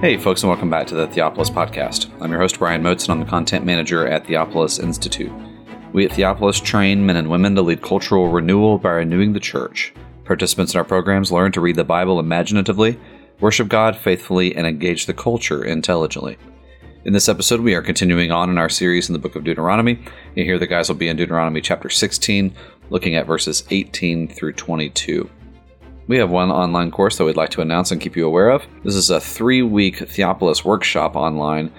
Hey, folks, and welcome back to the Theopolis Podcast. I'm your host, Brian Motes, and I'm the content manager at Theopolis Institute. We at Theopolis train men and women to lead cultural renewal by renewing the church. Participants in our programs learn to read the Bible imaginatively, worship God faithfully, and engage the culture intelligently. In this episode, we are continuing on in our series in the book of Deuteronomy. And here the guys will be in Deuteronomy chapter 16, looking at verses 18 through 22. We have one online course that we'd like to announce and keep you aware of. This is a three week Theopolis workshop online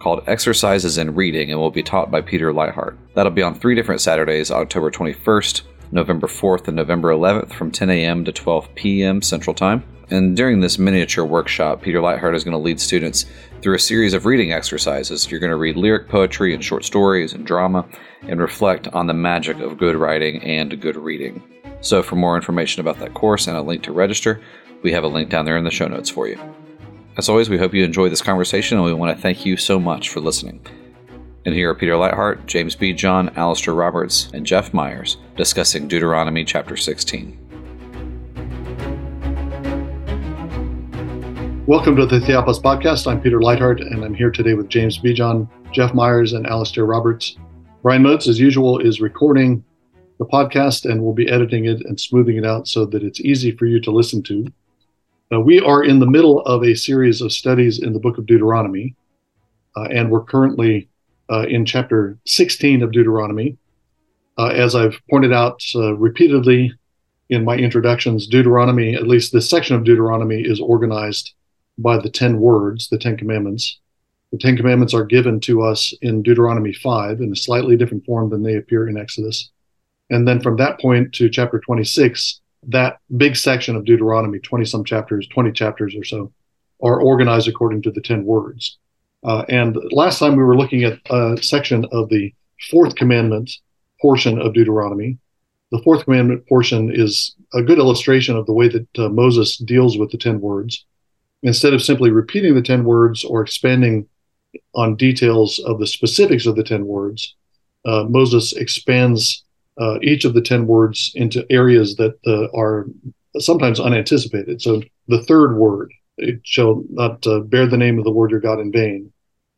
called Exercises in Reading and will be taught by Peter Leithart. That'll be on three different Saturdays October 21st, November 4th, and November 11th from 10 a.m. to 12 p.m. Central Time. And during this miniature workshop, Peter Leithart is going to lead students through a series of reading exercises. You're going to read lyric poetry and short stories and drama and reflect on the magic of good writing and good reading. So, for more information about that course and a link to register, we have a link down there in the show notes for you. As always, we hope you enjoy this conversation and we want to thank you so much for listening. And here are Peter Leithart, James Bejon, Alastair Roberts, and Jeff Meyers discussing Deuteronomy chapter 16. Welcome to the Theopolis Podcast. I'm Peter Leithart, and I'm here today with James Bejon, Jeff Meyers, and Alastair Roberts. Brian Motes, as usual, is recording the podcast and we'll be editing it and smoothing it out so that it's easy for you to listen to. Uh, we are in the middle of a series of studies in the book of Deuteronomy, uh, and we're currently uh, in chapter 16 of Deuteronomy. Uh, as I've pointed out uh, repeatedly in my introductions, Deuteronomy, at least this section of Deuteronomy, is organized by the 10 words, the 10 commandments. The Ten Commandments are given to us in Deuteronomy 5 in a slightly different form than they appear in Exodus. And then from that point to chapter 26, that big section of Deuteronomy, 20 some chapters, 20 chapters or so, are organized according to the 10 words. Uh, and last time we were looking at a section of the fourth commandment portion of Deuteronomy. The fourth commandment portion is a good illustration of the way that uh, Moses deals with the 10 words. Instead of simply repeating the 10 words or expanding on details of the specifics of the 10 words, uh, Moses expands uh, each of the 10 words into areas that uh, are sometimes unanticipated. So the third word, it shall not uh, bear the name of the Lord your God in vain.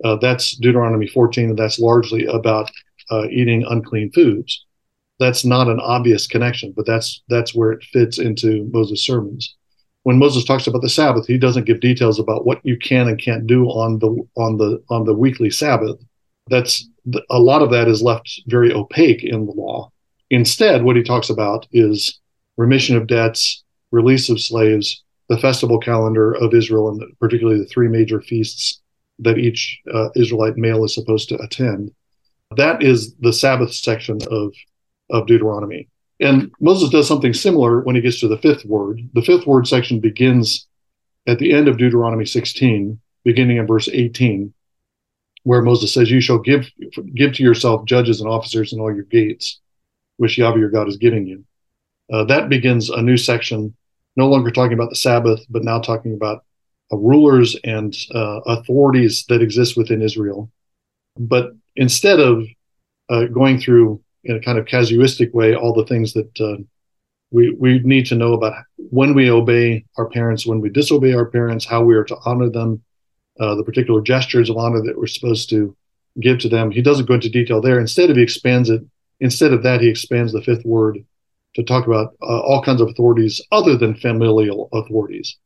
Uh, that's Deuteronomy 14, and that's largely about uh, eating unclean foods. That's not an obvious connection, but that's that's where it fits into Moses' sermons. When Moses talks about the Sabbath, he doesn't give details about what you can and can't do on the on the on the weekly Sabbath. That's a lot of that is left very opaque in the law Instead, what he talks about is remission of debts, release of slaves, the festival calendar of Israel, and particularly the three major feasts that each uh, Israelite male is supposed to attend. That is the Sabbath section of, of Deuteronomy. And Moses does something similar when he gets to the fifth word. The fifth word section begins at the end of Deuteronomy 16, beginning in verse 18, where Moses says, You shall give, give to yourself judges and officers in all your gates which Yahweh your God is giving you. Uh, that begins a new section, no longer talking about the Sabbath, but now talking about uh, rulers and uh, authorities that exist within Israel. But instead of uh, going through in a kind of casuistic way all the things that uh, we we need to know about when we obey our parents, when we disobey our parents, how we are to honor them, uh, the particular gestures of honor that we're supposed to give to them. He doesn't go into detail there. Instead, he expands it Instead of that, he expands the fifth word to talk about uh, all kinds of authorities other than familial authorities.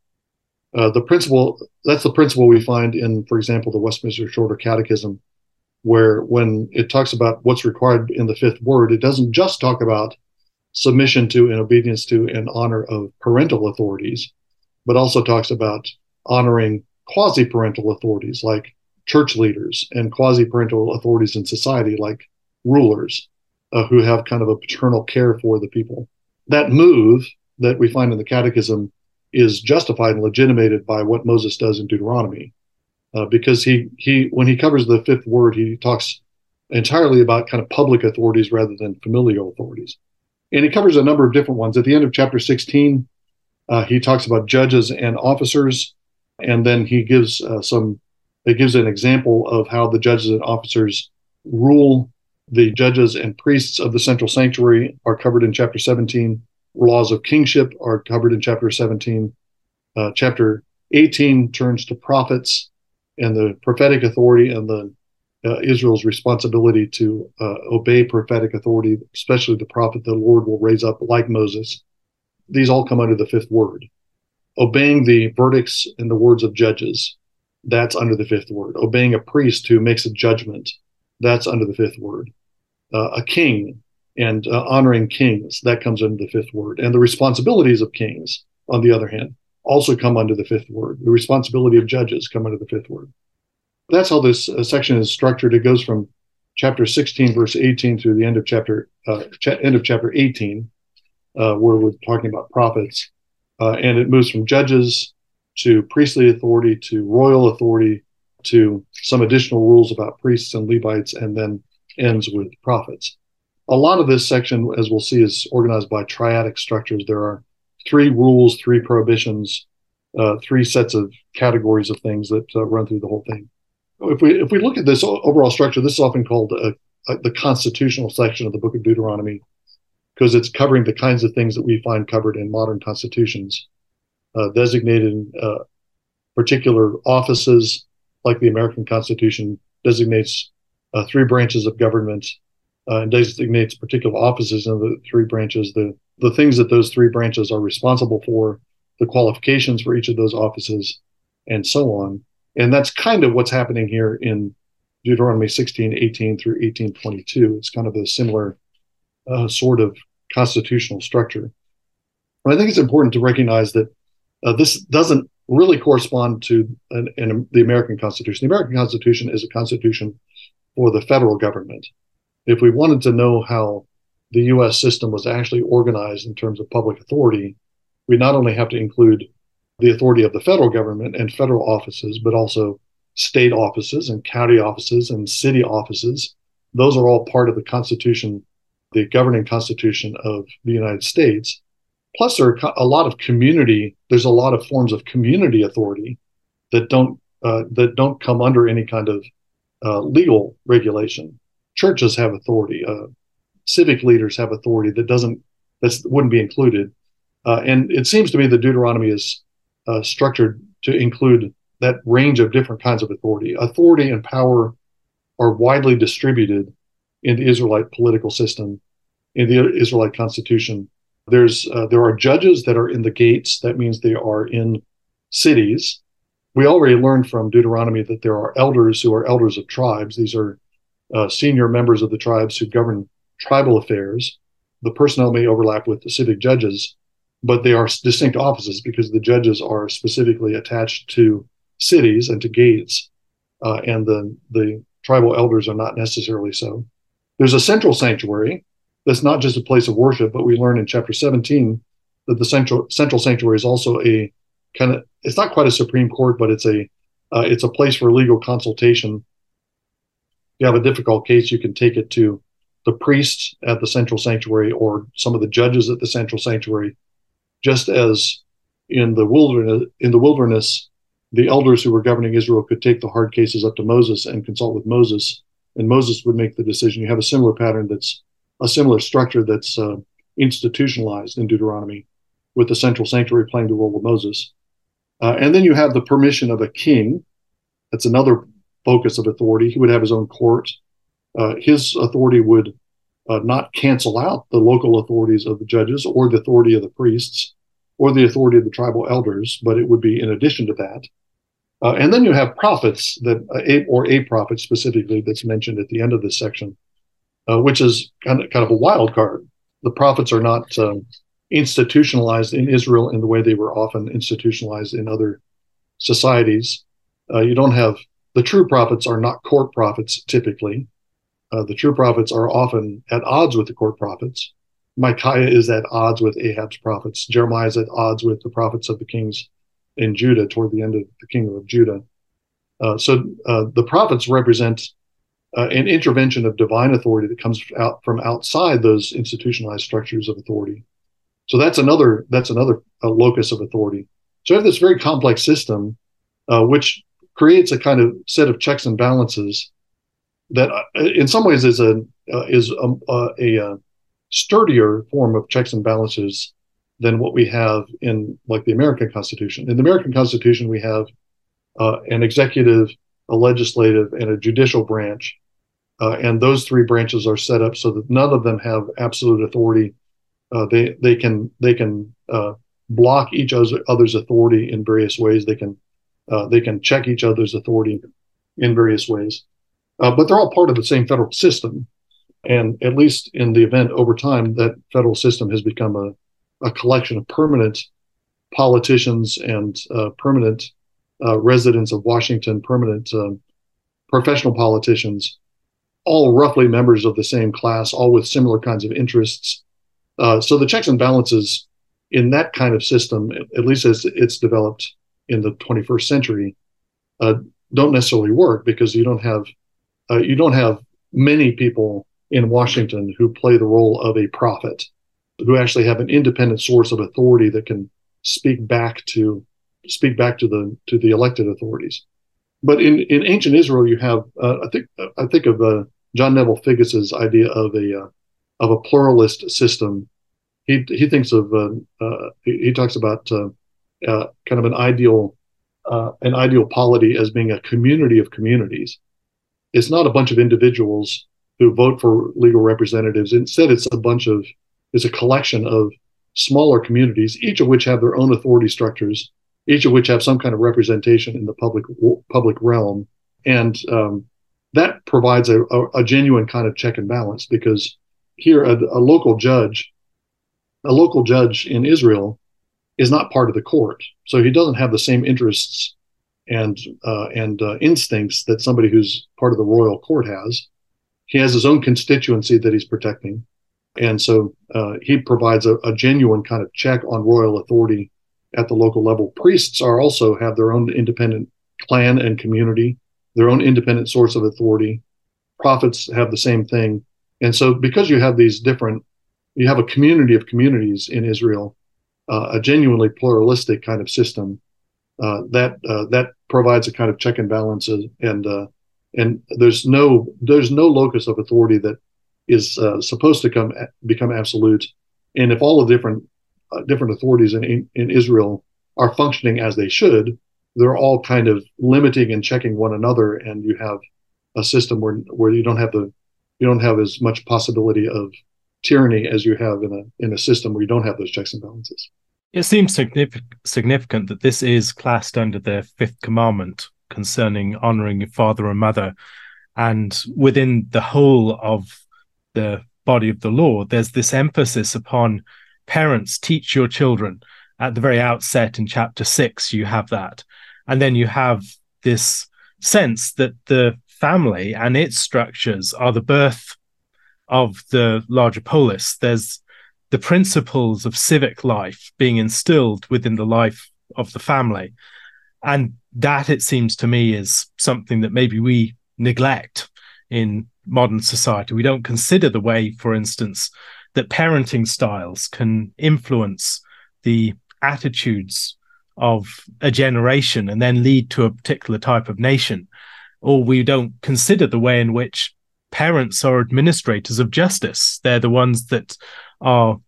Uh, the principle that's the principle we find in, for example, the Westminster Shorter Catechism, where when it talks about what's required in the fifth word, it doesn't just talk about submission to and obedience to and honor of parental authorities, but also talks about honoring quasi parental authorities like church leaders and quasi parental authorities in society like rulers uh, who have kind of a paternal care for the people. That move that we find in the Catechism is justified and legitimated by what Moses does in Deuteronomy, uh, because he he when he covers the fifth word, he talks entirely about kind of public authorities rather than familial authorities, and he covers a number of different ones. At the end of chapter sixteen, uh, he talks about judges and officers, and then he gives uh, some. It gives an example of how the judges and officers rule the judges and priests of the central sanctuary are covered in chapter 17. Laws of kingship are covered in chapter 17. Uh, chapter 18 turns to prophets and the prophetic authority and the uh, Israel's responsibility to uh, obey prophetic authority, especially the prophet the Lord will raise up like Moses. These all come under the fifth word. Obeying the verdicts and the words of judges, that's under the fifth word. Obeying a priest who makes a judgment, that's under the fifth word. Uh, a king and uh, honoring kings, that comes under the fifth word. And the responsibilities of kings, on the other hand, also come under the fifth word. The responsibility of judges come under the fifth word. That's how this uh, section is structured. It goes from chapter 16, verse 18, through the end of chapter uh, end of chapter 18, uh, where we're talking about prophets, uh, and it moves from judges to priestly authority to royal authority to some additional rules about priests and Levites, and then ends with prophets. A lot of this section, as we'll see, is organized by triadic structures. There are three rules, three prohibitions, uh, three sets of categories of things that uh, run through the whole thing. If we if we look at this overall structure, this is often called a, a, the constitutional section of the Book of Deuteronomy because it's covering the kinds of things that we find covered in modern constitutions, uh, designated uh, particular offices, like the American Constitution designates uh, three branches of government uh, and designates particular offices in the three branches. The the things that those three branches are responsible for, the qualifications for each of those offices, and so on. And that's kind of what's happening here in Deuteronomy 16, 18 through 1822. It's kind of a similar uh, sort of constitutional structure. But I think it's important to recognize that uh, this doesn't really correspond to an, an, the American Constitution. The American Constitution is a constitution for the federal government. If we wanted to know how the US system was actually organized in terms of public authority, we not only have to include the authority of the federal government and federal offices, but also state offices and county offices and city offices. Those are all part of the Constitution, the governing Constitution of the United States. Plus, there are a lot of community. There's a lot of forms of community authority that don't uh, that don't come under any kind of uh, legal regulation. Churches have authority. Uh, civic leaders have authority that doesn't that wouldn't be included. Uh, and it seems to me that Deuteronomy is uh, structured to include that range of different kinds of authority. Authority and power are widely distributed in the Israelite political system, in the Israelite constitution. There's uh, there are judges that are in the gates. That means they are in cities. We already learned from Deuteronomy that there are elders who are elders of tribes. These are uh, senior members of the tribes who govern tribal affairs. The personnel may overlap with the civic judges, but they are distinct offices because the judges are specifically attached to cities and to gates, uh, and the the tribal elders are not necessarily so. There's a central sanctuary that's not just a place of worship, but we learn in chapter 17 that the central central sanctuary is also a kind of it's not quite a supreme court, but it's a uh, it's a place for legal consultation. If you have a difficult case, you can take it to the priests at the central sanctuary or some of the judges at the central sanctuary. Just as in the wilderness in the wilderness the elders who were governing Israel could take the hard cases up to Moses and consult with Moses and Moses would make the decision. You have a similar pattern that's a similar structure that's uh, institutionalized in Deuteronomy with the central sanctuary playing the role of Moses uh, and then you have the permission of a king that's another focus of authority he would have his own court uh, his authority would uh, not cancel out the local authorities of the judges or the authority of the priests or the authority of the tribal elders, but it would be in addition to that. Uh, and then you have prophets that, uh, a, or a prophet specifically, that's mentioned at the end of this section, uh, which is kind of kind of a wild card. The prophets are not um, institutionalized in Israel in the way they were often institutionalized in other societies. Uh, you don't have the true prophets are not court prophets typically. Uh, the true prophets are often at odds with the court prophets. Micaiah is at odds with Ahab's prophets. Jeremiah is at odds with the prophets of the kings in Judah toward the end of the kingdom of Judah. Uh, so uh, the prophets represent uh, an intervention of divine authority that comes out from outside those institutionalized structures of authority. So that's another that's another uh, locus of authority. So I have this very complex system, uh, which creates a kind of set of checks and balances that uh, in some ways is a uh, is a, a, a, sturdier form of checks and balances than what we have in like the American Constitution. In the American Constitution, we have uh, an executive, a legislative, and a judicial branch, uh, and those three branches are set up so that none of them have absolute authority. Uh, they they can they can uh, block each other's authority in various ways. They can uh, they can check each other's authority in various ways, uh, but they're all part of the same federal system. And at least in the event over time, that federal system has become a a collection of permanent politicians and uh, permanent residents of Washington, permanent uh, professional politicians, all roughly members of the same class, all with similar kinds of interests. Uh, so the checks and balances in that kind of system, at least as it's developed in the 21st century, uh, don't necessarily work because you don't have uh, you don't have many people in Washington who play the role of a prophet who actually have an independent source of authority that can speak back to speak back to the to the elected authorities. But in, in ancient Israel, you have uh, I think I think of uh, John Neville Figgis's idea of a uh, of a pluralist system. He he thinks of uh, uh, he, he, talks about uh, kind of an ideal an ideal polity as being a community of communities. It's not a bunch of individuals who vote for legal representatives. Instead, it's a bunch of is a collection of smaller communities, each of which have their own authority structures, each of which have some kind of representation in the public public realm, and um, that provides a, a, a, genuine kind of check and balance because here a, a, local judge, a local judge in Israel, is not part of the court, so he doesn't have the same interests and uh, and uh, instincts that somebody who's part of the royal court has. He has his own constituency that he's protecting and so uh, he provides a, a, genuine kind of check on royal authority at the local level. Priests are also have their own independent clan and community, their own independent source of authority. Prophets have the same thing. And so because you have these different, you have a community of communities in Israel, uh, a genuinely pluralistic kind of system uh, that uh, that provides a kind of check and balances and uh, and there's no there's no locus of authority that is uh, supposed to come become absolute, and if all the different uh, different authorities in, in Israel are functioning as they should, they're all kind of limiting and checking one another, and you have a system where where you don't have the you don't have as much possibility of tyranny as you have in a in a system where you don't have those checks and balances. It seems significant that this is classed under the fifth commandment concerning honoring your father and mother, and within the whole of the body of the law, there's this emphasis upon parents teach your children. At the very outset in chapter six, you have that. And then you have this sense that the family and its structures are the birth of the larger polis. There's the principles of civic life being instilled within the life of the family. And that, it seems to me, is something that maybe we neglect in modern society. We don't consider the way, for instance, that parenting styles can influence the attitudes of a generation and then lead to a particular type of nation. Or we don't consider the way in which parents are administrators of justice. They're the ones that are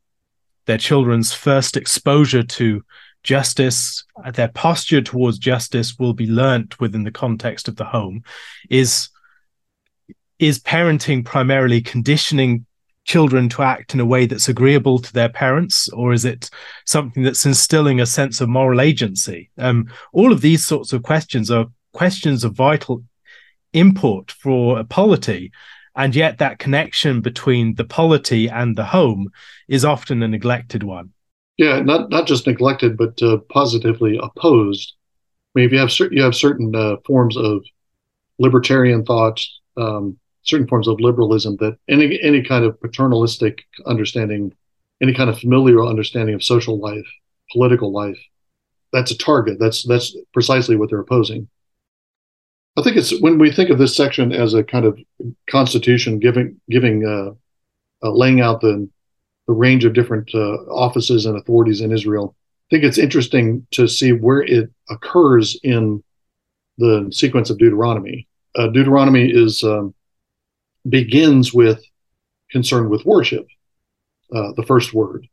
their children's first exposure to justice, their posture towards justice will be learnt within the context of the home, is is parenting primarily conditioning children to act in a way that's agreeable to their parents, or is it something that's instilling a sense of moral agency? Um, all of these sorts of questions are questions of vital import for a polity. And yet, that connection between the polity and the home is often a neglected one. Yeah, not not just neglected, but uh, positively opposed. I mean, if you have certain you have certain uh, forms of libertarian thought, um, certain forms of liberalism that any any kind of paternalistic understanding, any kind of familial understanding of social life, political life, that's a target. That's that's precisely what they're opposing. I think it's when we think of this section as a kind of constitution giving giving uh, uh, laying out the the range of different uh, offices and authorities in Israel. I think it's interesting to see where it occurs in the sequence of Deuteronomy. Uh, Deuteronomy is um, begins with concern with worship, uh, the first word.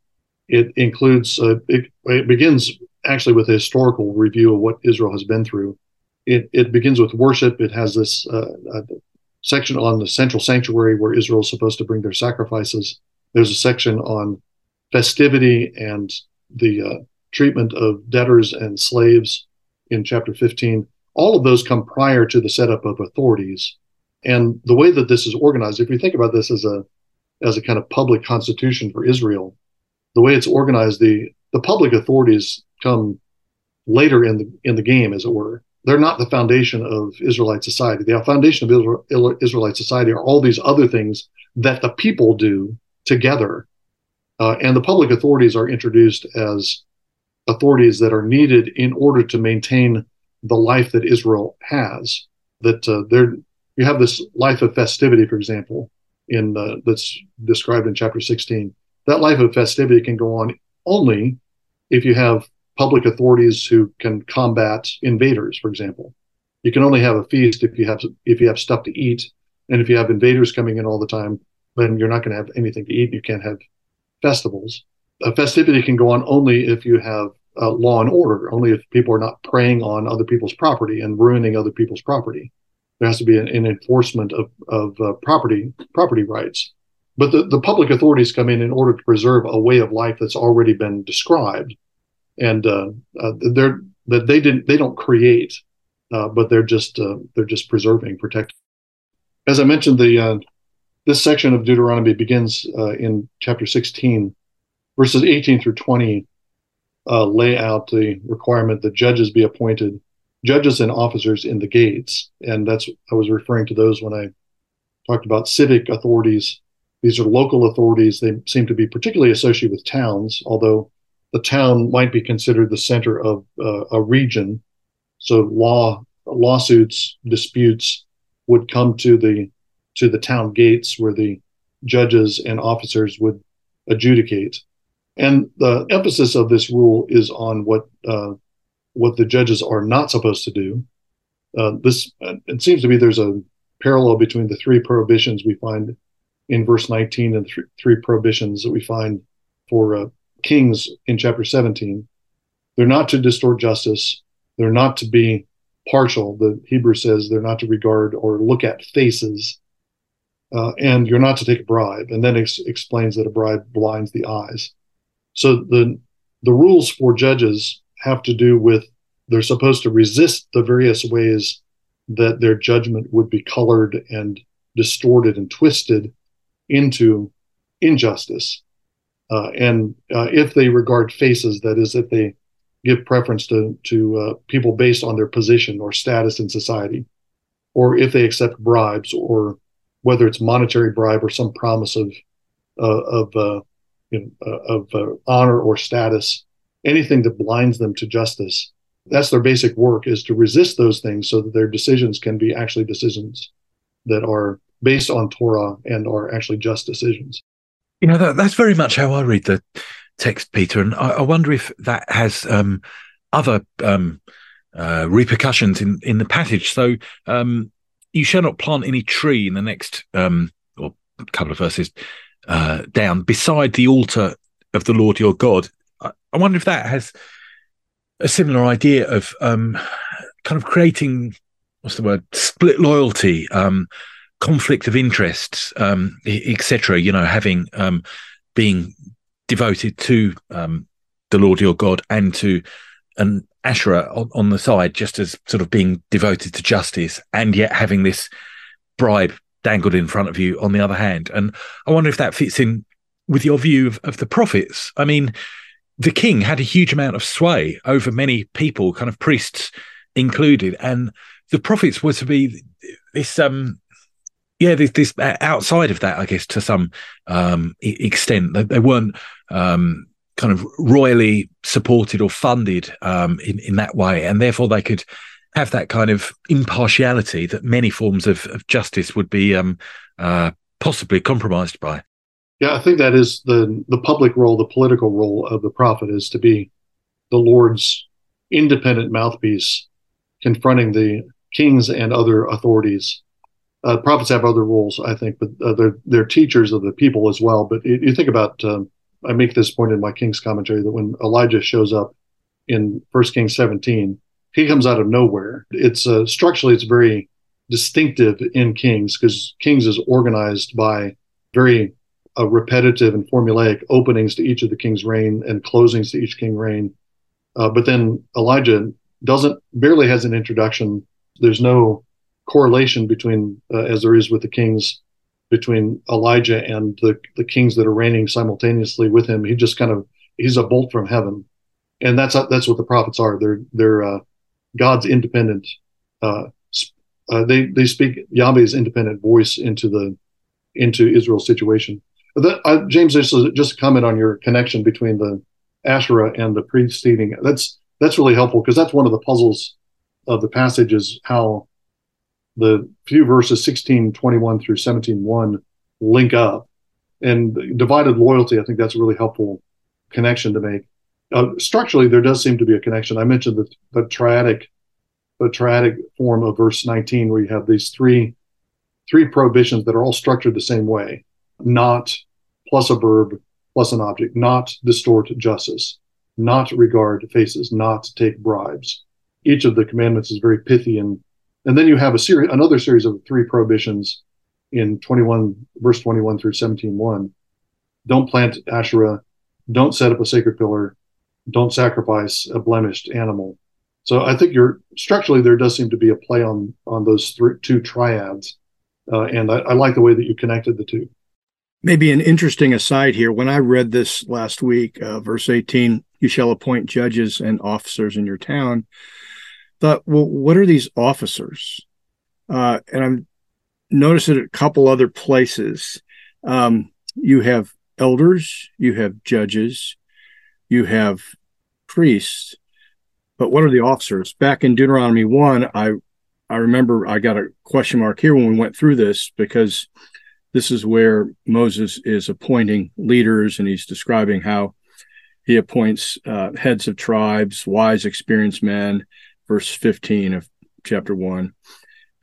it includes uh, it, it begins actually with a historical review of what Israel has been through. It, it begins with worship. It has this uh, section on the central sanctuary where Israel is supposed to bring their sacrifices. There's a section on festivity and the uh, treatment of debtors and slaves in chapter 15. All of those come prior to the setup of authorities. And the way that this is organized, if you think about this as a as a kind of public constitution for Israel, the way it's organized, the the public authorities come later in the in the game, as it were. They're not the foundation of Israelite society. The foundation of Israel, Israelite society are all these other things that the people do together, uh, and the public authorities are introduced as authorities that are needed in order to maintain the life that Israel has. That uh, you have this life of festivity, for example, in uh, that's described in chapter 16. That life of festivity can go on only if you have public authorities who can combat invaders, for example. You can only have a feast if you have if you have stuff to eat, and if you have invaders coming in all the time, then you're not going to have anything to eat. You can't have festivals. A festivity can go on only if you have uh, law and order, only if people are not preying on other people's property and ruining other people's property. There has to be an, an enforcement of, of uh, property property rights. But the, the public authorities come in in order to preserve a way of life that's already been described and uh, uh, they're that they didn't they don't create, uh, but they're just they're just preserving, protecting. As I mentioned, the this section of Deuteronomy begins in chapter 16, verses 18 through 20. lay out the requirement that judges be appointed, judges and officers in the gates, and that's I was referring to those when I talked about civic authorities. These are local authorities. They seem to be particularly associated with towns, although the town might be considered the center of uh, a region. So law lawsuits, disputes would come to the to the town gates where the judges and officers would adjudicate. And the emphasis of this rule is on what uh, what the judges are not supposed to do. Uh, this it seems to be there's a parallel between the three prohibitions we find in verse 19 and th- three prohibitions that we find for uh, kings in chapter 17. They're not to distort justice. They're not to be partial. The Hebrew says they're not to regard or look at faces. Uh, and you're not to take a bribe. And then it explains that a bribe blinds the eyes. So the the rules for judges have to do with they're supposed to resist the various ways that their judgment would be colored and distorted and twisted into injustice. Uh, and uh, if they regard faces, that is, if they give preference to to uh, people based on their position or status in society, or if they accept bribes, or whether it's monetary bribe or some promise of of you know, of honor or status, anything that blinds them to justice. That's their basic work is to resist those things so that their decisions can be actually decisions that are based on Torah and are actually just decisions. You know, that, that's very much how I read the text, Peter. And I, I wonder if that has um, other um, uh, repercussions in, in the passage. So, um, you shall not plant any tree in the next, um, or couple of verses uh, down, beside the altar of the Lord your God. I, I wonder if that has a similar idea of um, kind of creating, what's the word, split loyalty. Um, conflict of interests, um, etc. You know, having um, being devoted to um, the Lord your God and to an Asherah on, on, the side, just as sort of being devoted to justice, and yet having this bribe dangled in front of you on the other hand. And I wonder if that fits in with your view of, of the prophets. I mean, the king had a huge amount of sway over many people, kind of priests included, and the prophets were to be this um yeah, this, this uh, outside of that, I guess, to some um, extent, they, they weren't um, kind of royally supported or funded um, in in that way, and therefore they could have that kind of impartiality that many forms of, of justice would be um, uh, possibly compromised by. Yeah, I think that is the the public role, the political role of the prophet is to be the Lord's independent mouthpiece, confronting the kings and other authorities uh, prophets have other roles, I think, but uh, they're they're teachers of the people as well. But you, you think about um, I make this point in my King's commentary that when Elijah shows up in First Kings 17, he comes out of nowhere. It's uh, structurally it's very distinctive in Kings because Kings is organized by very uh, repetitive and formulaic openings to each of the king's reign and closings to each king reign. Uh, but then Elijah doesn't barely has an introduction. There's no correlation between uh, as there is with the kings between Elijah and the the kings that are reigning simultaneously with him. He just kind of he's a bolt from heaven, and that's that's what the prophets are. They're they're uh, God's independent. Uh, uh, they they speak Yahweh's independent voice into the into Israel's situation. That, uh, James, just just a comment on your connection between the Asherah and the preceding. That's that's really helpful because that's one of the puzzles of the passage is how the few verses 16, 21 through 17, 1 link up. And divided loyalty, I think that's a really helpful connection to make. Uh, structurally, there does seem to be a connection. I mentioned the, the triadic, the triadic form of verse 19, where you have these three, three prohibitions that are all structured the same way: not plus a verb plus an object, not distort justice, not regard faces, not take bribes. Each of the commandments is very pithy and and then you have a series another series of three prohibitions in 21 verse 21 through 17 1 don't plant asherah. Don't set up a sacred pillar. Don't sacrifice a blemished animal. So i think you're structurally there does seem to be a play on on those three, two triads uh, and I, I like the way that you connected the two. Maybe an interesting aside here. When i read this last week uh, verse 18 you shall appoint judges and officers in your town thought well what are these officers? Uh, and i'm noticed it a couple other places um, you have elders you have judges you have priests. But what are the officers? Back in deuteronomy 1 i i remember i got a question mark here when we went through this because this is where Moses is appointing leaders and he's describing how he appoints uh, heads of tribes, wise, experienced men, verse 15 of chapter 1.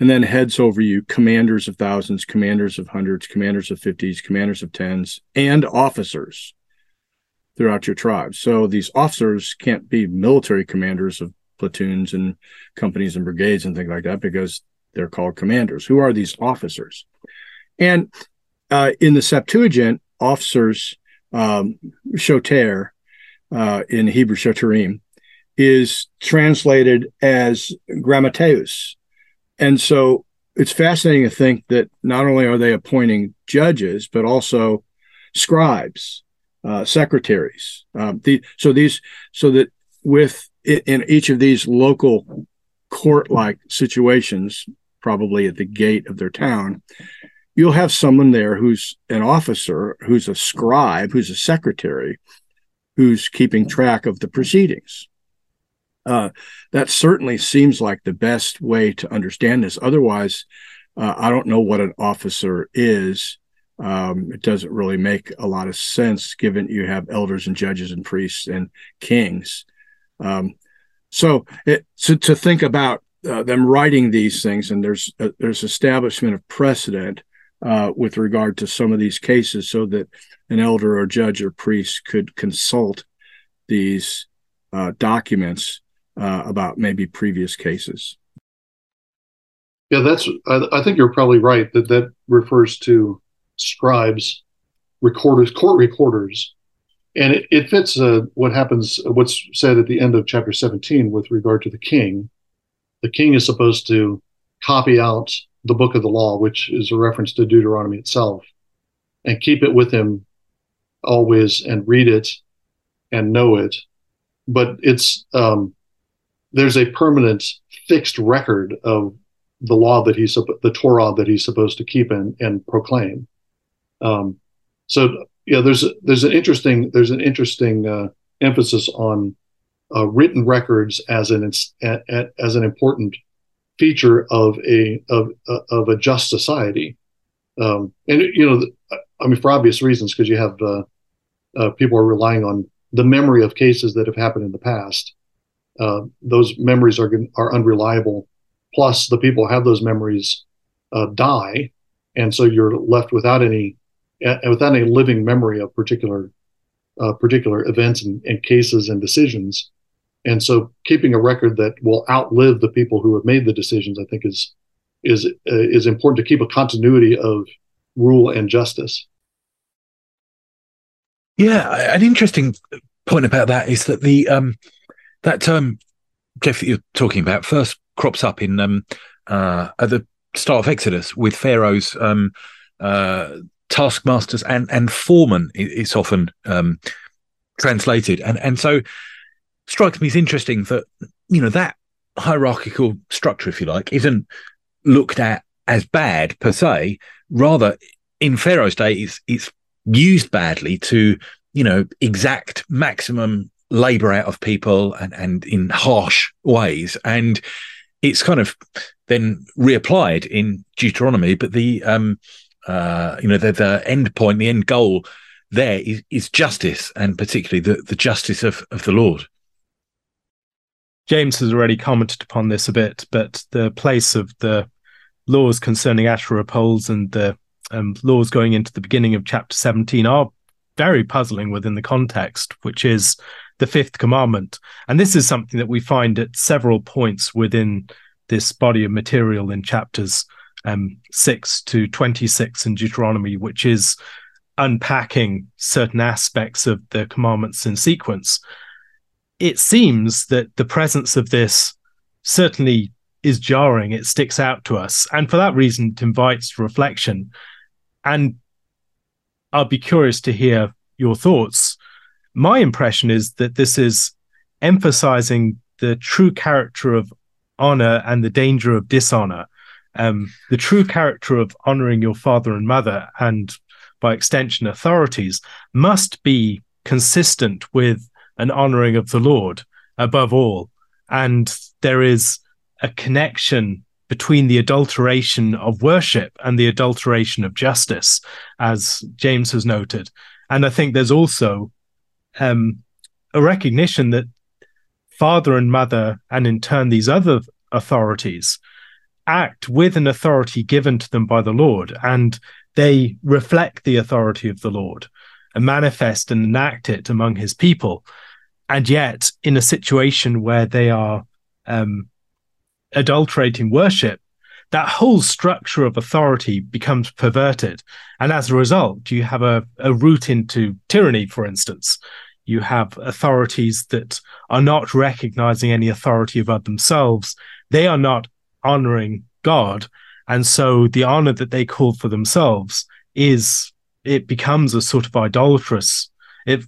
And then heads over you, commanders of thousands, commanders of hundreds, commanders of fifties, commanders of tens, and officers throughout your tribes. So these officers can't be military commanders of platoons and companies and brigades and things like that because they're called commanders. Who are these officers? And uh, in the Septuagint, officers, um, shoter, uh, in Hebrew shoterim, is translated as grammateus. And so it's fascinating to think that not only are they appointing judges, but also scribes, uh, secretaries. Um, the, so these, so that with in each of these local court-like situations, probably at the gate of their town, you'll have someone there who's an officer, who's a scribe, who's a secretary, who's keeping track of the proceedings. Uh, that certainly seems like the best way to understand this. Otherwise, uh, I don't know what an officer is. Um, it doesn't really make a lot of sense given you have elders and judges and priests and kings. Um, so, it, to think about uh, them writing these things, and there's uh, there's establishment of precedent uh, with regard to some of these cases so that an elder or judge or priest could consult these uh, documents uh, about maybe previous cases. Yeah, that's. I, I, think you're probably right that that refers to scribes, recorders, court recorders, and it, it fits uh, what happens. What's said at the end of chapter 17 with regard to the king. The king is supposed to copy out the book of the law, which is a reference to Deuteronomy itself, and keep it with him always and read it and know it. But it's um, there's a permanent fixed record of the law that he's the Torah that he's supposed to keep and, and proclaim. Um, so yeah, there's there's an interesting there's an interesting uh, emphasis on uh, written records as an as an important feature of a of of a just society. Um, and you know, I mean, for obvious reasons, because you have uh, uh, people are relying on the memory of cases that have happened in the past. Uh, those memories are are unreliable. Plus, the people who have those memories uh, die, and so you're left without any without any living memory of particular uh, particular events and, and, cases and decisions. And so, keeping a record that will outlive the people who have made the decisions, I think, is is uh, is important to keep a continuity of rule and justice. Yeah, an interesting point about that is that the um, that term, Jeff, that you're talking about, first crops up in um, uh, at the start of Exodus with Pharaoh's um, uh, taskmasters and and foremen. It's often um, translated, and and so strikes me as interesting that you know that hierarchical structure, if you like, isn't looked at as bad per se. Rather, in Pharaoh's day, it's it's used badly to you know exact maximum labor out of people and and in harsh ways and it's kind of then reapplied in Deuteronomy, but the um, uh, you know the, the end point, the end goal there is, is justice, and particularly the, the justice of, of the Lord. James has already commented upon this a bit, but the place of the laws concerning Asherah poles and the um, laws going into the beginning of chapter 17 are very puzzling within the context, which is the fifth commandment. And this is something that we find at several points within this body of material in chapters um, 6 to 26 in Deuteronomy, which is unpacking certain aspects of the commandments in sequence. It seems that the presence of this certainly is jarring. It sticks out to us. And for that reason, it invites reflection. And I'll be curious to hear your thoughts my impression is that this is emphasizing the true character of honor and the danger of dishonor. Um, the true character of honoring your father and mother, and by extension, authorities, must be consistent with an honoring of the Lord above all. And there is a connection between the adulteration of worship and the adulteration of justice, as James has noted. And I think there's also um, a recognition that father and mother, and in turn these other authorities, act with an authority given to them by the Lord, and they reflect the authority of the Lord and manifest and enact it among his people. And yet, in a situation where they are um, adulterating worship, that whole structure of authority becomes perverted. And as a result, you have a, a route into tyranny, for instance, you have authorities that are not recognizing any authority about themselves. They are not honoring God. And so the honor that they call for themselves is, it becomes a sort of idolatrous. If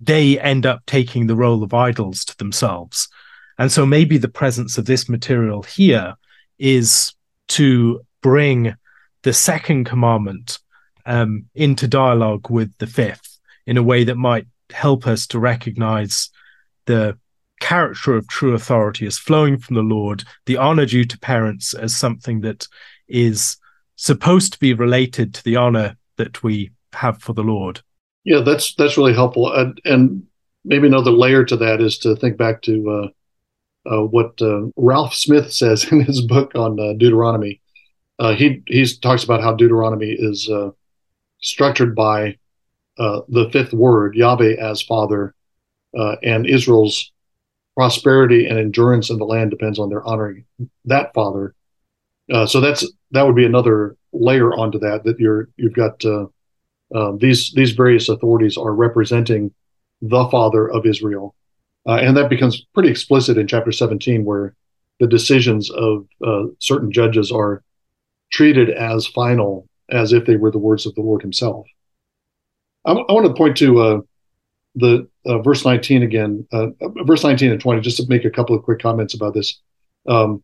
they end up taking the role of idols to themselves. And so maybe the presence of this material here is to bring the second commandment um, into dialogue with the fifth in a way that might help us to recognize the character of true authority as flowing from the Lord, the honor due to parents as something that is supposed to be related to the honor that we have for the Lord. Yeah, that's that's really helpful, and, and maybe another layer to that is to think back to uh, uh, what uh, Ralph Smith says in his book on uh, Deuteronomy. Uh, he he talks about how Deuteronomy is uh, structured by uh, the fifth word, Yahweh as Father, uh, and Israel's prosperity and endurance in the land depends on their honoring that Father. Uh, so that's that would be another layer onto that. That you're you've got uh, um, these these various authorities are representing the Father of Israel, uh, and that becomes pretty explicit in chapter 17, where the decisions of certain judges are treated as final, as if they were the words of the Lord Himself. I, I want to point to uh, the uh, verse 19 again, uh, verse 19 and 20, just to make a couple of quick comments about this. Um,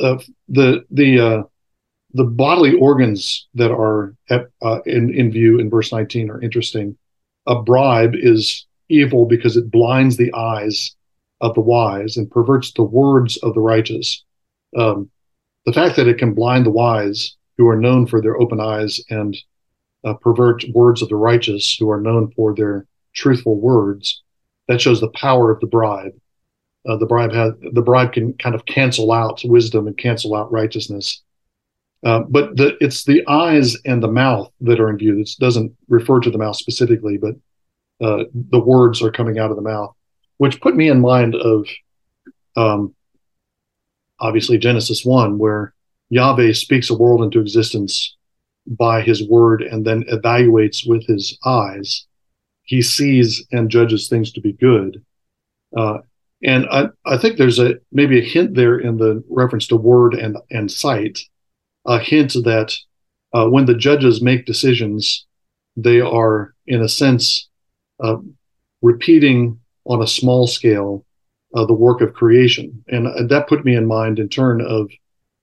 uh, the the uh, the bodily organs that are at, uh, in in view in verse 19 are interesting. A bribe is evil because it blinds the eyes of the wise and perverts the words of the righteous. Um, the fact that it can blind the wise, who are known for their open eyes and uh, pervert words of the righteous who are known for their truthful words. That shows the power of the bribe. Uh, the bribe has the bribe can kind of cancel out wisdom and cancel out righteousness. Uh, but the, it's the eyes and the mouth that are in view. This doesn't refer to the mouth specifically, but uh, the words are coming out of the mouth, which put me in mind of um, obviously Genesis 1, where Yahweh speaks a world into existence by his word and then evaluates with his eyes. He sees and judges things to be good. Uh, and I, I think there's a maybe a hint there in the reference to word and, and sight, a hint that uh, when the judges make decisions, they are, in a sense, uh, repeating on a small scale uh, the work of creation. And uh, that put me in mind in turn of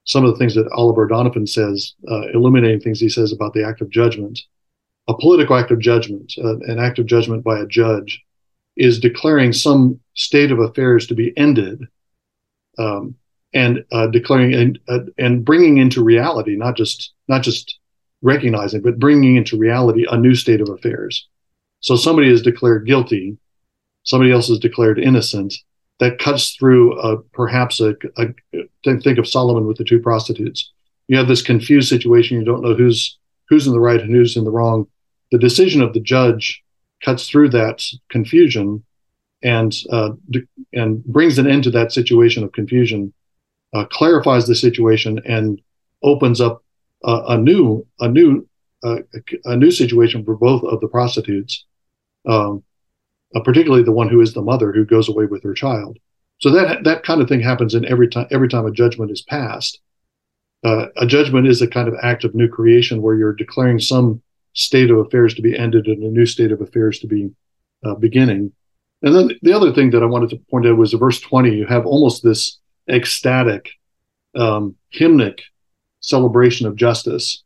some of the things that Oliver O'Donovan says, uh, illuminating things he says about the act of judgment. A political act of judgment, uh, an act of judgment by a judge, is declaring some state of affairs to be ended, um, and uh, declaring and, uh, and bringing into reality, not just not just recognizing, but bringing into reality a new state of affairs. So somebody is declared guilty, somebody else is declared innocent, that cuts through uh, perhaps a, a, think of Solomon with the two prostitutes. You have this confused situation. You don't know who's who's in the right and who's in the wrong. The decision of the judge cuts through that confusion and uh, and brings an end to that situation of confusion, uh, clarifies the situation, and opens up a new a new uh, a new situation for both of the prostitutes. Um, uh, particularly the one who is the mother who goes away with her child. So that that kind of thing happens in every time every time a judgment is passed. Uh, a judgment is a kind of act of new creation where you're declaring some state of affairs to be ended and a new state of affairs to be uh, beginning. And then the other thing that I wanted to point out was verse 20, you have almost this ecstatic, um, hymnic celebration of justice.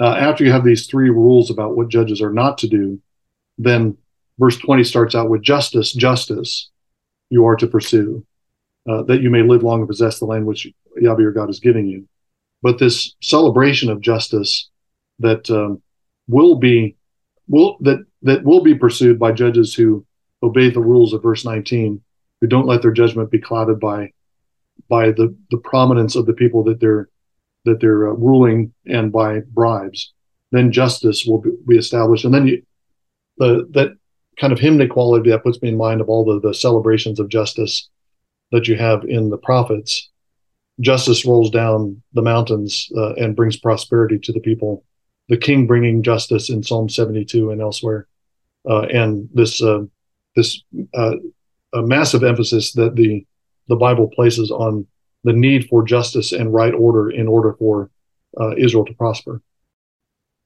Uh, after you have these three rules about what judges are not to do, then verse 20 starts out with justice, justice you are to pursue, uh, that you may live long and possess the land which Yahweh your God is giving you. But this celebration of justice that um, will be will that that will be pursued by judges who obey the rules of verse 19, who don't let their judgment be clouded by by the the prominence of the people that they're that they're uh, ruling and by bribes. Then justice will be established, and then you, the that kind of hymn quality that puts me in mind of all the, the celebrations of justice that you have in the prophets. Justice rolls down the mountains uh, and brings prosperity to the people. The king bringing justice in Psalm 72 and elsewhere, uh, and this uh, this uh, massive emphasis that the the Bible places on the need for justice and right order in order for uh, Israel to prosper.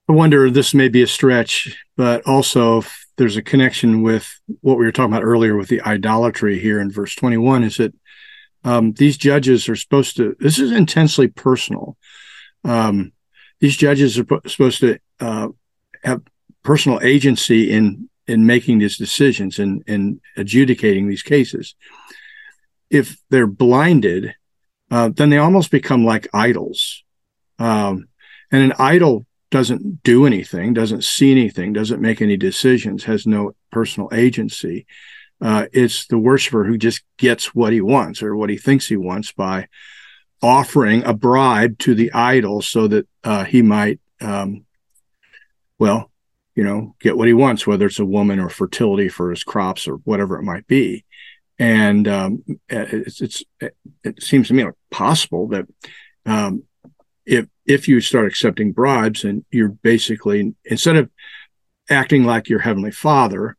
I wonder this may be a stretch, but also there's a connection with what we were talking about earlier with the idolatry here in verse 21 is that um, these judges are supposed to, this is intensely personal. Um, these judges are supposed to uh, have personal agency in in making these decisions and in adjudicating these cases. If they're blinded, uh, then they almost become like idols. Um, and an idol doesn't do anything, doesn't see anything, doesn't make any decisions, has no personal agency. Uh, it's the worshiper who just gets what he wants or what he thinks he wants by offering a bribe to the idol so that uh, he might, um, well, you know, get what he wants, whether it's a woman or fertility for his crops or whatever it might be. And um, it's, it's, it seems to me like possible that um, if if you start accepting bribes and you're basically instead of acting like your heavenly father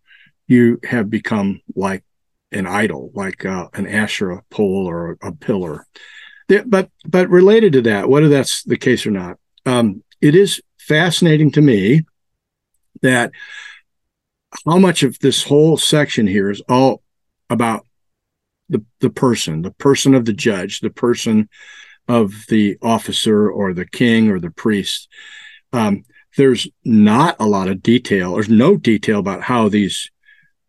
you have become like an idol like uh, an asherah pole or a, pillar. But but related to that whether that's the case or not um, it is fascinating to me that how much of this whole section here is all about the the person the person of the judge the person of the officer or the king or the priest. Um, there's not a lot of detail. There's no detail about how these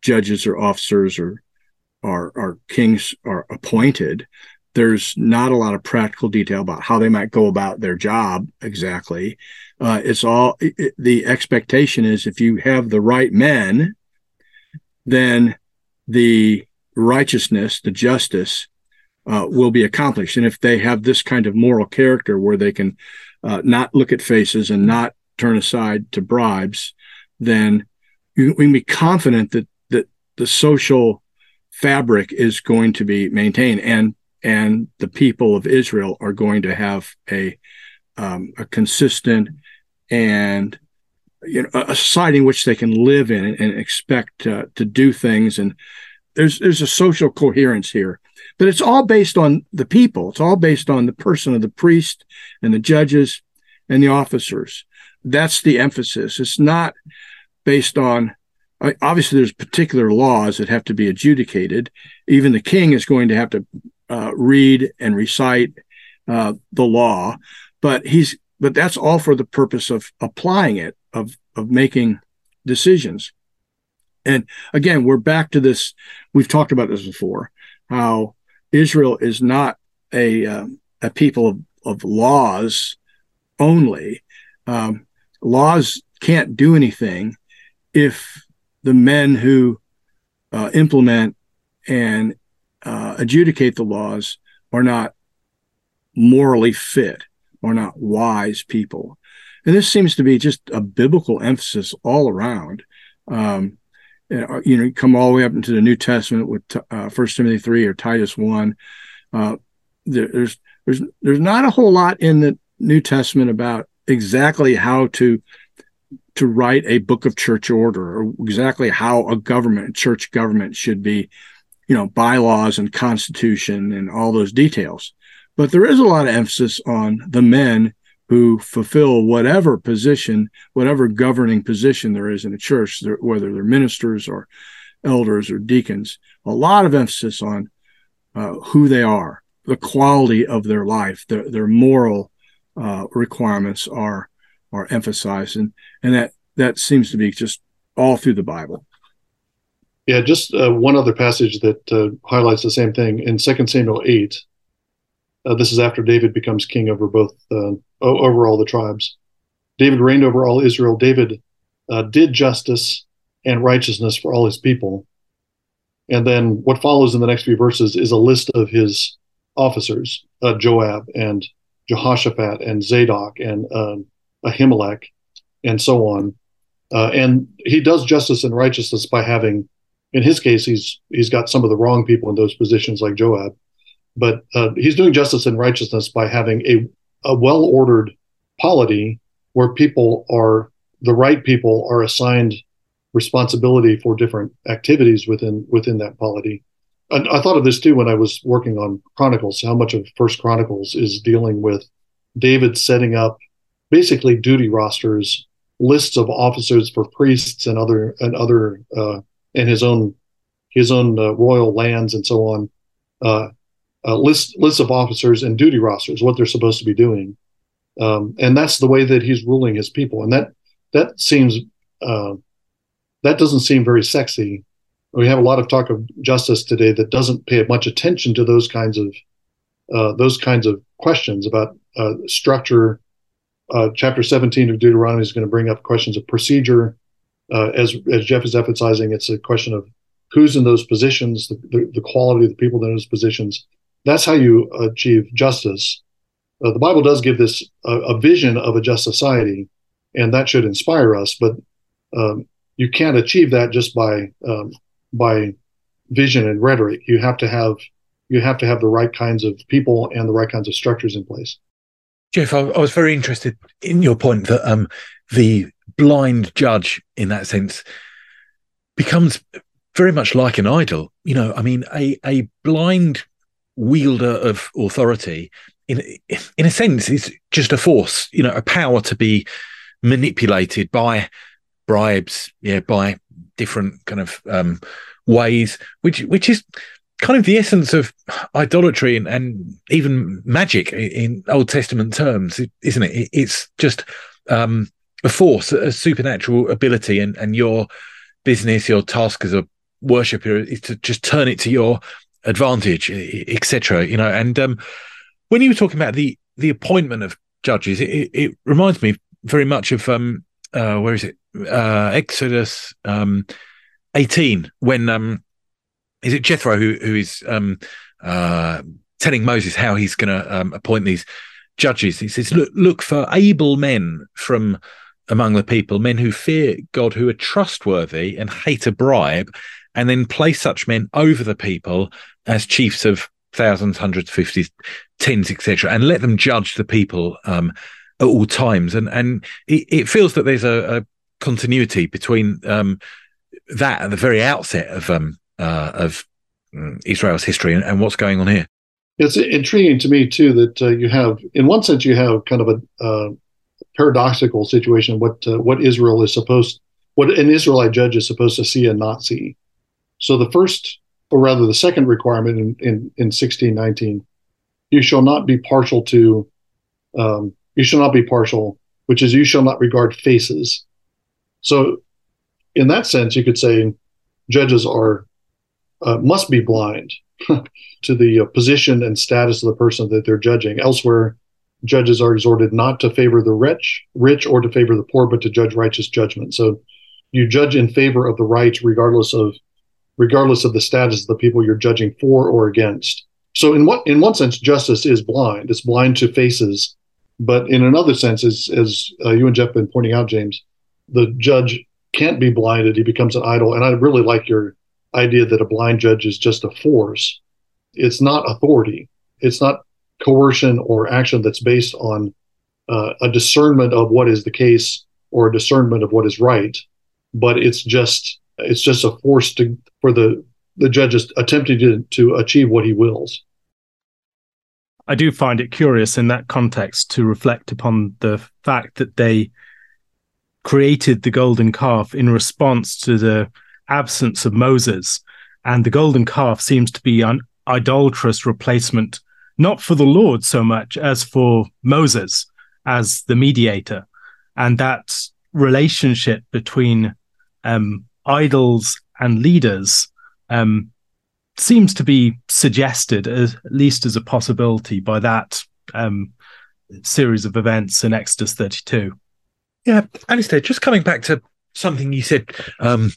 judges or officers or or kings are appointed. There's not a lot of practical detail about how they might go about their job exactly. Uh, it's all it, the expectation is if you have the right men, then the righteousness, the justice uh, will be accomplished. And if they have this kind of moral character where they can uh, not look at faces and not turn aside to bribes, then you, we can be confident that that the social fabric is going to be maintained and and the people of Israel are going to have a um, a consistent and you know a society in which they can live in and, expect uh, to do things and there's there's a social coherence here but it's all based on the people. It's all based on the person of the priest and the judges and the officers. That's the emphasis. It's not based on obviously there's particular laws that have to be adjudicated. Even the king is going to have to uh, read and recite uh, the law but he's but that's all for the purpose of applying it of of making decisions. And again we're back to this we've talked about this before how israel is not a um, a people of, of laws only um, laws can't do anything if the men who uh, implement and uh, adjudicate the laws are not morally fit or not wise people. And this seems to be just a biblical emphasis all around. Um, you know, you come all the way up into the New Testament with uh, First Timothy three or Titus one. Uh, there, there's there's there's not a whole lot in the New Testament about exactly how to to write a book of church order or exactly how a government church government should be you know bylaws and constitution and all those details but there is a lot of emphasis on the men who fulfill whatever position whatever governing position there is in a church whether they're ministers or elders or deacons a lot of emphasis on uh, who they are the quality of their life their, their moral uh, requirements are are emphasized, and and that that seems to be just all through the Bible. Yeah, just uh, one other passage that uh, highlights the same thing in Second Samuel eight. Uh, this is after David becomes king over both uh, over all the tribes. David reigned over all Israel. David uh, did justice and righteousness for all his people. And then what follows in the next few verses is a list of his officers: uh, Joab and Jehoshaphat and Zadok and um, Ahimelech, and so on. Uh, and he does justice and righteousness by having, in his case, he's he's got some of the wrong people in those positions, like Joab, but uh, he's doing justice and righteousness by having a a well ordered polity where people are the right people are assigned responsibility for different activities within within that polity. And I thought of this too when I was working on Chronicles. How much of First Chronicles is dealing with David setting up basically duty rosters, lists of officers for priests and other and other uh, and his own his own uh, royal lands and so on. Uh, uh, list lists of officers and duty rosters, what they're supposed to be doing, um, and that's the way that he's ruling his people. And that that seems uh, that doesn't seem very sexy. We have a lot of talk of justice today that doesn't pay much attention to those kinds of uh, those kinds of questions about uh, structure uh, chapter 17 of Deuteronomy is going to bring up questions of procedure. Uh, as as Jeff is emphasizing, it's a question of who's in those positions, the, the, the quality of the people in those positions. That's how you achieve justice. Uh, the Bible does give this a vision of a just society, and that should inspire us. But um, you can't achieve that just by um, by vision and rhetoric. You have to have you have to have the right kinds of people and the right kinds of structures in place. Jeff, I, I was very interested in your point that um, the blind judge, in that sense, becomes very much like an idol. You know, I mean, a a blind wielder of authority, in in a sense, is just a force. You know, a power to be manipulated by bribes, yeah, by different kind of um, ways, which which is kind of the essence of idolatry and, and even magic in Old Testament terms, isn't it? It's just um, a force, a supernatural ability, and, and your business, your task as a worshiper is to just turn it to your advantage, etc. You know, and um, when you were talking about the the appointment of judges, it, it reminds me very much of um, uh, where is it? Uh, Exodus um, eighteen, when um, is it Jethro who who is um, uh, telling Moses how he's going to um, appoint these judges? He says, "Look, look for able men from among the people, men who fear God, who are trustworthy and hate a bribe, and then place such men over the people as chiefs of thousands, hundreds, fifties, tens, etc., and let them judge the people um, at all times. And and it, it feels that there's a, a continuity between um, that at the very outset of um, uh, of mm, Israel's history and, and, what's going on here. It's intriguing to me too that uh, you have, in one sense, you have kind of a uh, paradoxical situation. What uh, what Israel is supposed, what an Israelite judge is supposed to see and not see. So the first, or rather, the second requirement in in, in 1619, you shall not be partial to, um, you shall not be partial, which is you shall not regard faces. So, in that sense, you could say judges are uh, must be blind to the uh, position and status of the person that they're judging. Elsewhere, judges are exhorted not to favor the rich, rich, or to favor the poor, but to judge righteous judgment. So, you judge in favor of the right, regardless of regardless of the status of the people you're judging for or against. So, in what in one sense, justice is blind. It's blind to faces, but in another sense, as as uh, you and Jeff have been pointing out, James, the judge can't be blinded. He becomes an idol. And I really like your idea that a blind judge is just a force. It's not authority. It's not coercion or action that's based on uh, a discernment of what is the case or a discernment of what is right, but it's just it's just a force to for the the judges attempting to, to achieve what he wills. I do find it curious in that context to reflect upon the fact that they created the golden calf in response to the absence of Moses. And the golden calf seems to be an idolatrous replacement, not for the Lord so much as for Moses as the mediator. And that relationship between um, idols and leaders um, seems to be suggested, as, at least as a possibility, by that um, series of events in Exodus 32. Yeah, Alastair, just coming back to something you said um,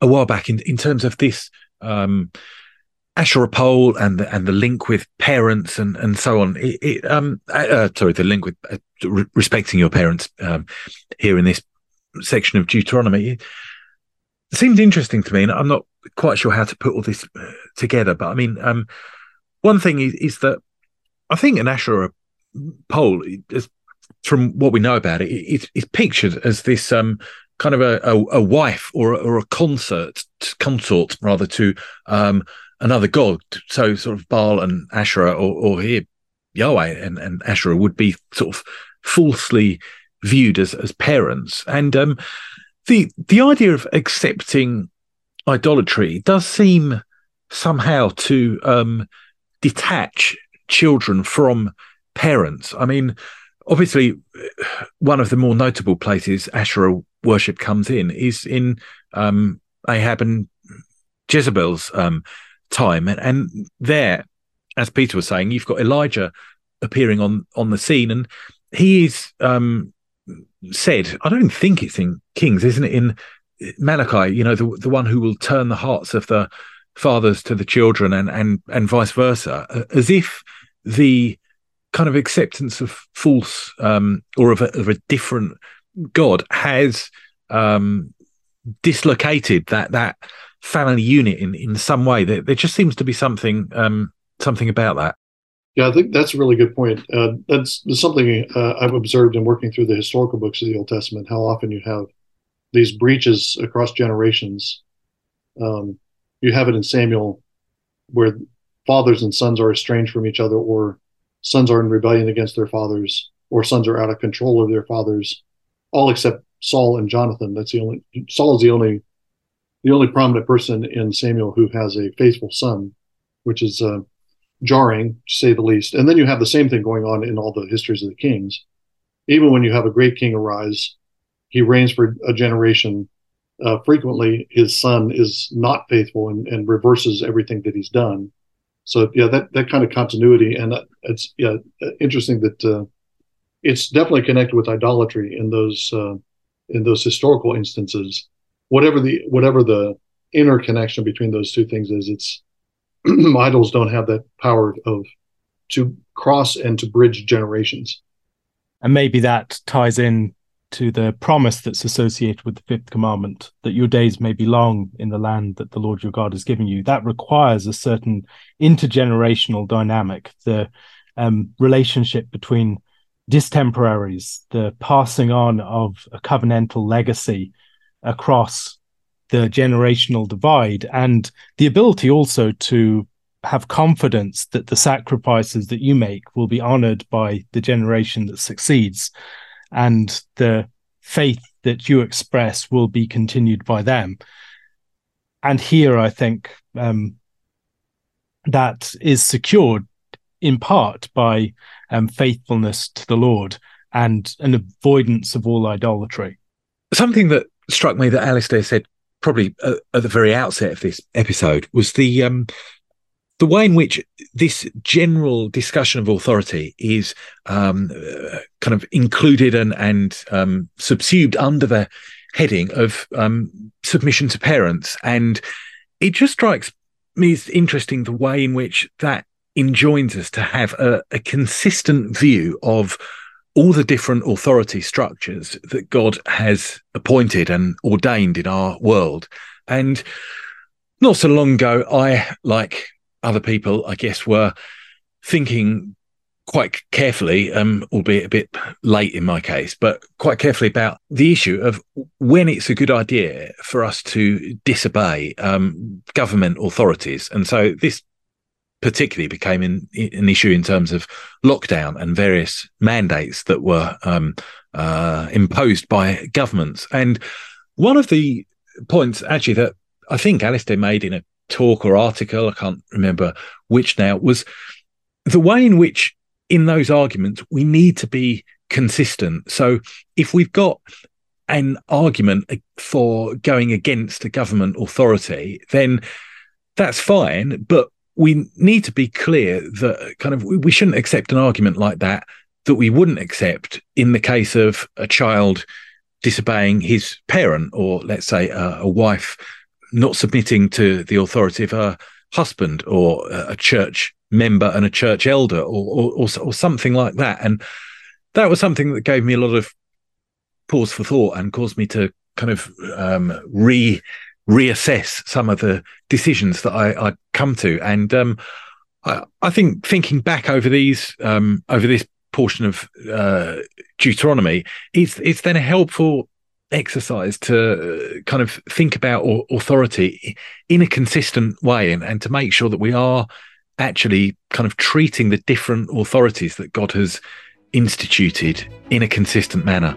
a while back in, in terms of this um, Asherah pole and the, and the link with parents and, and so on. It, it, um, uh, uh sorry, the link with uh, re- respecting your parents um, here in this section of Deuteronomy. Seems interesting to me, and I'm not quite sure how to put all this uh, together. But I mean, um, one thing is, is, that I think an Asherah pole, is, from what we know about it, it it's pictured as this um, kind of a, a, a wife or, or a consort, consort rather to um, another god. So sort of Baal and Asherah, or, or here Yahweh and, and Asherah would be sort of falsely viewed as as parents. And um, the the idea of accepting idolatry does seem somehow to um, detach children from parents. I mean, obviously, one of the more notable places Asherah worship comes in is in um, Ahab and Jezebel's um, time, and, and there, as Peter was saying, you've got Elijah appearing on on the scene, and he is um, said. I don't think it's in Kings, isn't it? In Malachi, you know, the the one who will turn the hearts of the fathers to the children, and and and vice versa, as if the kind of acceptance of false um, or of a, of a different God has um, dislocated that that family unit in in some way. There, there just seems to be something um, something about that. Yeah, I think that's a really good point. Uh, that's, something uh, I've observed in working through the historical books of the Old Testament. How often you have these breaches across generations. Um, you have it in Samuel, where fathers and sons are estranged from each other, or sons are in rebellion against their fathers, or sons are out of control of their fathers, all except Saul and Jonathan. That's the only Saul is the only the only prominent person in Samuel who has a faithful son, which is uh, jarring to say the least. And then you have the same thing going on in all the histories of the kings. Even when you have a great king arise, he reigns for a generation. Uh, frequently, his son is not faithful and, and reverses everything that he's done. So yeah, that that kind of continuity, and it's yeah interesting that uh, it's definitely connected with idolatry in those uh, in those historical instances. Whatever the whatever the inner connection between those two things is, it's idols don't have that power of to cross and to bridge generations. And maybe that ties in to the promise that's associated with the fifth commandment that your days may be long in the land that the Lord your God has given you. That requires a certain intergenerational dynamic, the um, relationship between distemporaries, the passing on of a covenantal legacy across the generational divide, and the ability also to have confidence that the sacrifices that you make will be honored by the generation that succeeds and the faith that you express will be continued by them. And here i think um, that is secured in part by um, faithfulness to the lord and an avoidance of all idolatry. Something that struck me that Alastair said probably at, at the very outset of this episode was the um, the way in which this general discussion of authority is um, uh, kind of included and, and um, subsumed under the heading of um, submission to parents. And it just strikes me as interesting the way in which that enjoins us to have a, a consistent view of all the different authority structures that God has appointed and ordained in our world. And not so long ago, I, like other people, I guess, were thinking quite carefully, um, albeit a bit late in my case, but quite carefully about the issue of when it's a good idea for us to disobey um, government authorities. And so this particularly became an, an issue in terms of lockdown and various mandates that were um, uh, imposed by governments. And one of the points, actually, that I think Alastair made in a talk or article, I can't remember which now, was the way in which, in those arguments, we need to be consistent. So if we've got an argument for going against a government authority, then that's fine. But we need to be clear that kind of we shouldn't accept an argument like that that we wouldn't accept in the case of a child disobeying his parent or let's say a, a wife not submitting to the authority of her husband or a church member and a church elder or, or, or something like that. And that was something that gave me a lot of pause for thought and caused me to kind of um, re reassess some of the decisions that I, I come to. And um, I, I, think thinking back over these um, over this portion of uh, Deuteronomy, it's it's then a helpful exercise to uh, kind of think about authority in a consistent way and, and to make sure that we are actually kind of treating the different authorities that God has instituted in a consistent manner.